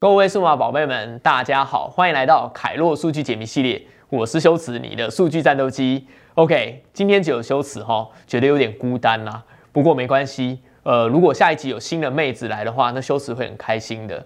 各位数码宝贝们，大家好，欢迎来到凯洛数据解密系列。我是修辞，你的数据战斗机。OK，今天只有修辞哈，觉得有点孤单啦。不过没关系，呃，如果下一集有新的妹子来的话，那修辞会很开心的。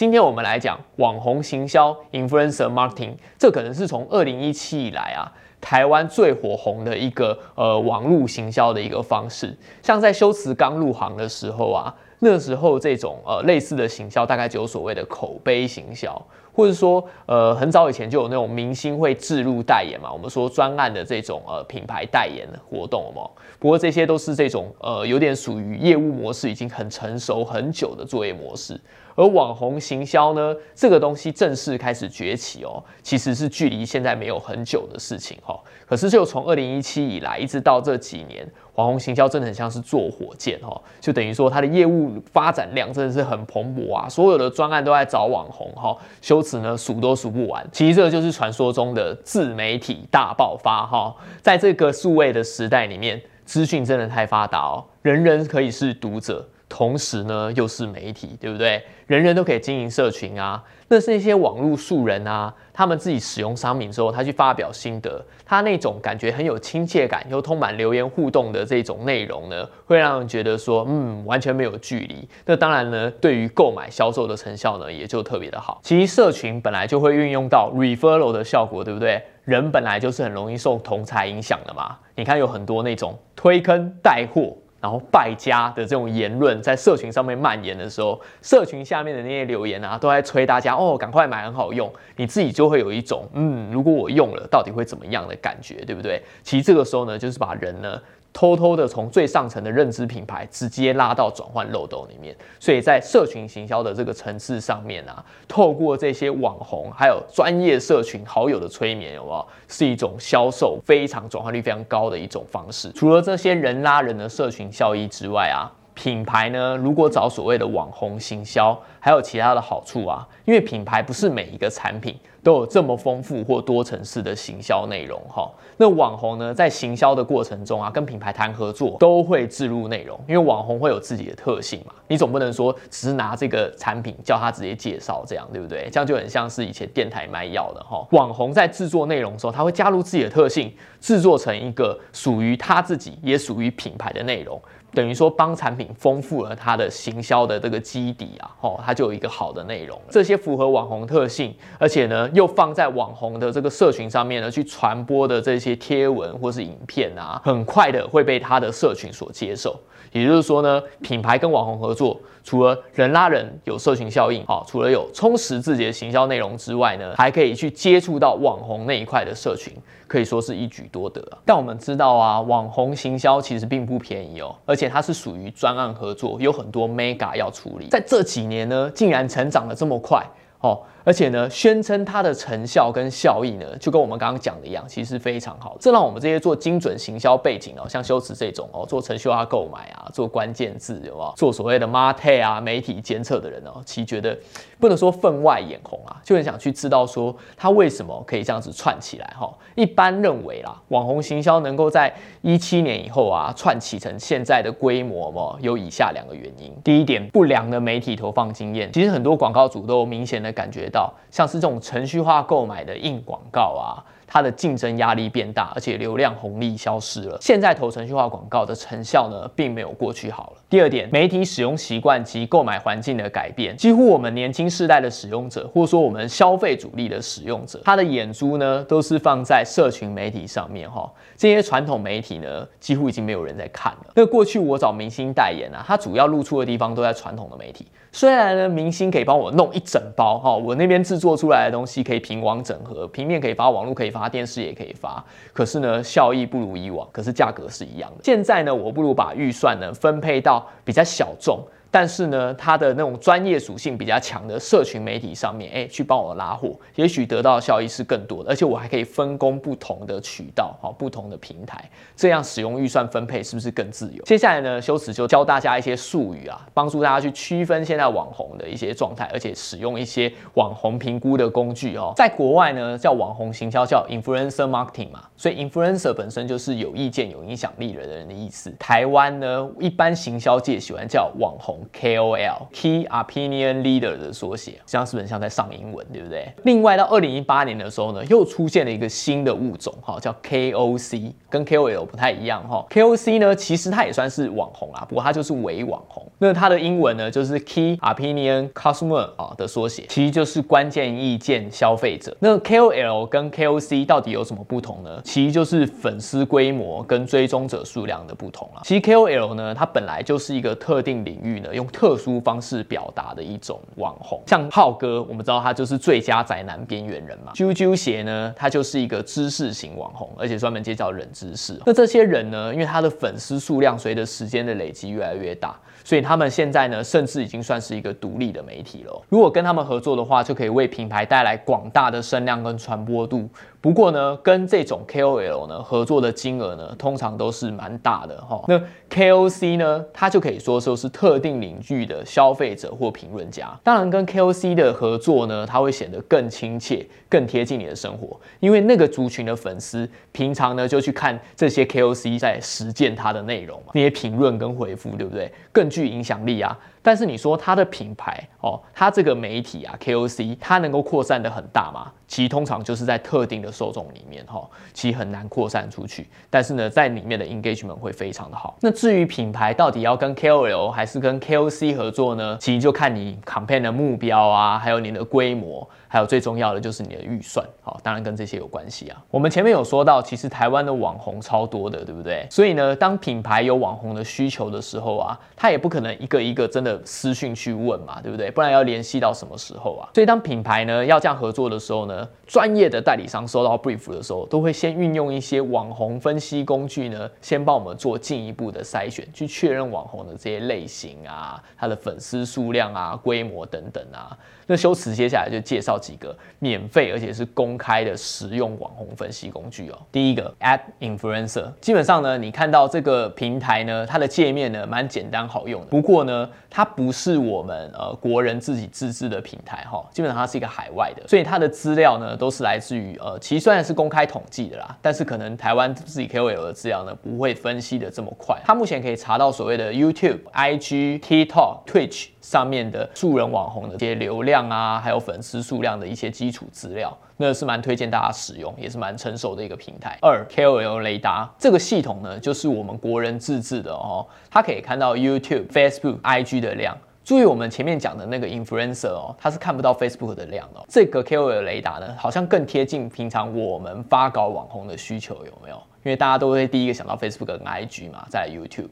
今天我们来讲网红行销 （influencer marketing），这可能是从二零一七以来啊，台湾最火红的一个呃网络行销的一个方式。像在修辞刚入行的时候啊。那时候这种呃类似的行销，大概就有所谓的口碑行销，或者说呃很早以前就有那种明星会置入代言嘛，我们说专案的这种呃品牌代言的活动嘛。不过这些都是这种呃有点属于业务模式已经很成熟很久的作业模式。而网红行销呢，这个东西正式开始崛起哦，其实是距离现在没有很久的事情哈。可是就从二零一七以来，一直到这几年，网红行销真的很像是坐火箭哈，就等于说它的业务发展量真的是很蓬勃啊，所有的专案都在找网红哈，修此呢数都数不完。其实这就是传说中的自媒体大爆发哈，在这个数位的时代里面，资讯真的太发达哦，人人可以是读者。同时呢，又是媒体，对不对？人人都可以经营社群啊。那是一些网络素人啊，他们自己使用商品之后，他去发表心得，他那种感觉很有亲切感，又充满留言互动的这种内容呢，会让人觉得说，嗯，完全没有距离。那当然呢，对于购买销售的成效呢，也就特别的好。其实社群本来就会运用到 referral 的效果，对不对？人本来就是很容易受同才影响的嘛。你看有很多那种推坑带货。然后败家的这种言论在社群上面蔓延的时候，社群下面的那些留言啊，都在催大家哦，赶快买，很好用。你自己就会有一种嗯，如果我用了，到底会怎么样的感觉，对不对？其实这个时候呢，就是把人呢。偷偷的从最上层的认知品牌直接拉到转换漏斗里面，所以在社群行销的这个层次上面啊，透过这些网红还有专业社群好友的催眠，有没有是一种销售非常转换率非常高的一种方式？除了这些人拉人的社群效益之外啊。品牌呢，如果找所谓的网红行销，还有其他的好处啊。因为品牌不是每一个产品都有这么丰富或多层次的行销内容哈。那网红呢，在行销的过程中啊，跟品牌谈合作都会置入内容，因为网红会有自己的特性嘛。你总不能说只是拿这个产品叫他直接介绍这样，对不对？这样就很像是以前电台卖药的哈。网红在制作内容的时候，他会加入自己的特性，制作成一个属于他自己也属于品牌的内容。等于说帮产品丰富了它的行销的这个基底啊，吼，它就有一个好的内容。这些符合网红特性，而且呢又放在网红的这个社群上面呢去传播的这些贴文或是影片啊，很快的会被他的社群所接受。也就是说呢，品牌跟网红合作，除了人拉人有社群效应，好，除了有充实自己的行销内容之外呢，还可以去接触到网红那一块的社群，可以说是一举多得啊。但我们知道啊，网红行销其实并不便宜哦，而且它是属于专案合作，有很多 mega 要处理。在这几年呢，竟然成长的这么快哦。而且呢，宣称它的成效跟效益呢，就跟我们刚刚讲的一样，其实非常好。这让我们这些做精准行销背景哦，像修辞这种哦，做程序化购买啊，做关键字有没有？做所谓的 market 啊，媒体监测的人哦，其实觉得不能说分外眼红啊，就很想去知道说他为什么可以这样子串起来哈。一般认为啦，网红行销能够在一七年以后啊串起成现在的规模哦，有以下两个原因。第一点，不良的媒体投放经验，其实很多广告主都明显的感觉。到像是这种程序化购买的硬广告啊，它的竞争压力变大，而且流量红利消失了。现在投程序化广告的成效呢，并没有过去好了。第二点，媒体使用习惯及购买环境的改变，几乎我们年轻世代的使用者，或者说我们消费主力的使用者，他的眼珠呢，都是放在社群媒体上面哈。这些传统媒体呢，几乎已经没有人在看了。那过去我找明星代言啊，他主要露出的地方都在传统的媒体。虽然呢，明星可以帮我弄一整包哈，我那边制作出来的东西可以平网整合，平面可以发，网络可以发电视也可以发。可是呢，效益不如以往，可是价格是一样的。现在呢，我不如把预算呢分配到比较小众。但是呢，它的那种专业属性比较强的社群媒体上面，哎，去帮我拉货，也许得到效益是更多的，而且我还可以分工不同的渠道，好，不同的平台，这样使用预算分配是不是更自由？接下来呢，修辞就教大家一些术语啊，帮助大家去区分现在网红的一些状态，而且使用一些网红评估的工具哦。在国外呢，叫网红行销叫 influencer marketing 嘛，所以 influencer 本身就是有意见、有影响力的人的意思。台湾呢，一般行销界喜欢叫网红。KOL Key Opinion Leader 的缩写，这样是不是像在上英文，对不对？另外到二零一八年的时候呢，又出现了一个新的物种，哈，叫 KOC，跟 KOL 不太一样，哈。KOC 呢，其实它也算是网红啊，不过它就是伪网红。那它的英文呢，就是 Key Opinion Customer 啊的缩写，其实就是关键意见消费者。那 KOL 跟 KOC 到底有什么不同呢？其实就是粉丝规模跟追踪者数量的不同了。其实 KOL 呢，它本来就是一个特定领域呢，用特殊方式表达的一种网红。像浩哥，我们知道他就是最佳宅男边缘人嘛。啾啾鞋呢，他就是一个知识型网红，而且专门介绍冷知识。那这些人呢，因为他的粉丝数量随着时间的累积越来越大。所以他们现在呢，甚至已经算是一个独立的媒体了。如果跟他们合作的话，就可以为品牌带来广大的声量跟传播度。不过呢，跟这种 KOL 呢合作的金额呢，通常都是蛮大的哈。那 KOC 呢，它就可以说说是特定领域的消费者或评论家。当然，跟 KOC 的合作呢，它会显得更亲切、更贴近你的生活，因为那个族群的粉丝平常呢就去看这些 KOC 在实践它的内容，那些评论跟回复，对不对？更具影响力啊。但是你说它的品牌哦，它这个媒体啊，KOC，它能够扩散的很大吗？其实通常就是在特定的受众里面哈，其实很难扩散出去。但是呢，在里面的 engagement 会非常的好。那至于品牌到底要跟 KOL 还是跟 KOC 合作呢？其实就看你 campaign 的目标啊，还有你的规模。还有最重要的就是你的预算，好，当然跟这些有关系啊。我们前面有说到，其实台湾的网红超多的，对不对？所以呢，当品牌有网红的需求的时候啊，他也不可能一个一个真的私讯去问嘛，对不对？不然要联系到什么时候啊？所以当品牌呢要这样合作的时候呢，专业的代理商收到 brief 的时候，都会先运用一些网红分析工具呢，先帮我们做进一步的筛选，去确认网红的这些类型啊，他的粉丝数量啊、规模等等啊。那修辞接下来就介绍几个免费而且是公开的实用网红分析工具哦。第一个 Ad Influencer，基本上呢，你看到这个平台呢，它的界面呢蛮简单好用的。不过呢，它不是我们呃国人自己自制的平台哈，基本上它是一个海外的，所以它的资料料呢都是来自于呃，其实虽然是公开统计的啦，但是可能台湾自己 KOL 的资料呢不会分析的这么快。它目前可以查到所谓的 YouTube、IG、TikTok、Twitch。上面的素人网红的一些流量啊，还有粉丝数量的一些基础资料，那是蛮推荐大家使用，也是蛮成熟的一个平台。二 KOL 雷达这个系统呢，就是我们国人自制的哦，它可以看到 YouTube、Facebook、IG 的量。注意我们前面讲的那个 influencer 哦，它是看不到 Facebook 的量哦。这个 KOL 雷达呢，好像更贴近平常我们发稿网红的需求，有没有？因为大家都会第一个想到 Facebook 跟 IG 嘛，在 YouTube。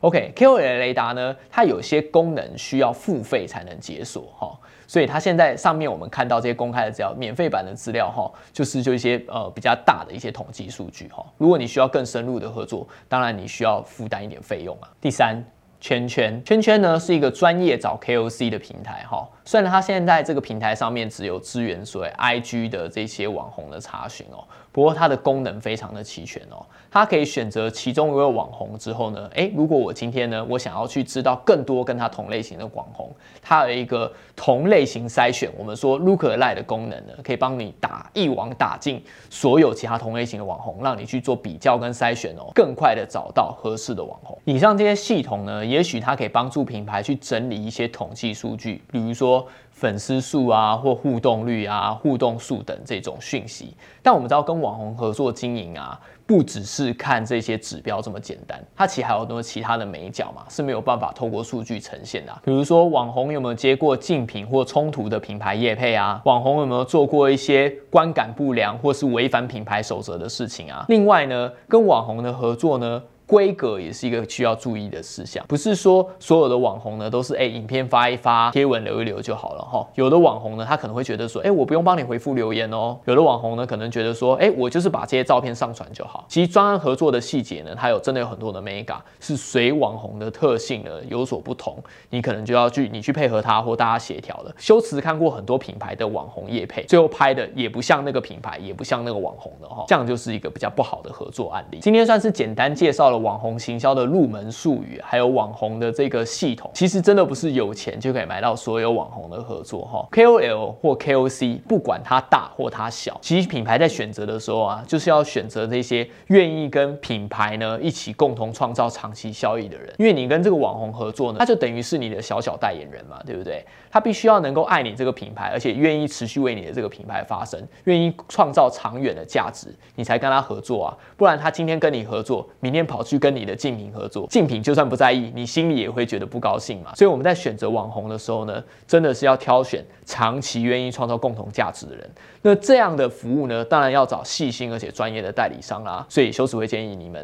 OK，KOL 雷达呢，它有些功能需要付费才能解锁哈，所以它现在上面我们看到这些公开的资料，免费版的资料哈，就是就一些呃比较大的一些统计数据哈。如果你需要更深入的合作，当然你需要负担一点费用啊。第三，圈圈圈圈呢是一个专业找 KOC 的平台哈。虽然它现在这个平台上面只有支援所谓 IG 的这些网红的查询哦，不过它的功能非常的齐全哦。它可以选择其中一位网红之后呢，诶，如果我今天呢，我想要去知道更多跟他同类型的网红，它有一个同类型筛选，我们说 Lookalike 的功能呢，可以帮你打一网打尽所有其他同类型的网红，让你去做比较跟筛选哦，更快的找到合适的网红。以上这些系统呢，也许它可以帮助品牌去整理一些统计数据，比如说。粉丝数啊，或互动率啊，互动数等这种讯息，但我们知道跟网红合作经营啊，不只是看这些指标这么简单，它其实还有很多其他的美角嘛，是没有办法透过数据呈现的。比如说网红有没有接过竞品或冲突的品牌业配啊？网红有没有做过一些观感不良或是违反品牌守则的事情啊？另外呢，跟网红的合作呢？规格也是一个需要注意的事项，不是说所有的网红呢都是哎影片发一发，贴文留一留就好了哈。有的网红呢，他可能会觉得说，哎，我不用帮你回复留言哦。有的网红呢，可能觉得说，哎，我就是把这些照片上传就好。其实专案合作的细节呢，它有真的有很多的 mega，是随网红的特性呢有所不同，你可能就要去你去配合他或大家协调了。修辞看过很多品牌的网红夜配，最后拍的也不像那个品牌，也不像那个网红的哈，这样就是一个比较不好的合作案例。今天算是简单介绍了。网红行销的入门术语，还有网红的这个系统，其实真的不是有钱就可以买到所有网红的合作哈。KOL 或 KOC，不管它大或它小，其实品牌在选择的时候啊，就是要选择这些愿意跟品牌呢一起共同创造长期效益的人。因为你跟这个网红合作呢，他就等于是你的小小代言人嘛，对不对？他必须要能够爱你这个品牌，而且愿意持续为你的这个品牌发声，愿意创造长远的价值，你才跟他合作啊。不然他今天跟你合作，明天跑去跟你的竞品合作，竞品就算不在意，你心里也会觉得不高兴嘛。所以我们在选择网红的时候呢，真的是要挑选长期愿意创造共同价值的人。那这样的服务呢，当然要找细心而且专业的代理商啦。所以修辞会建议你们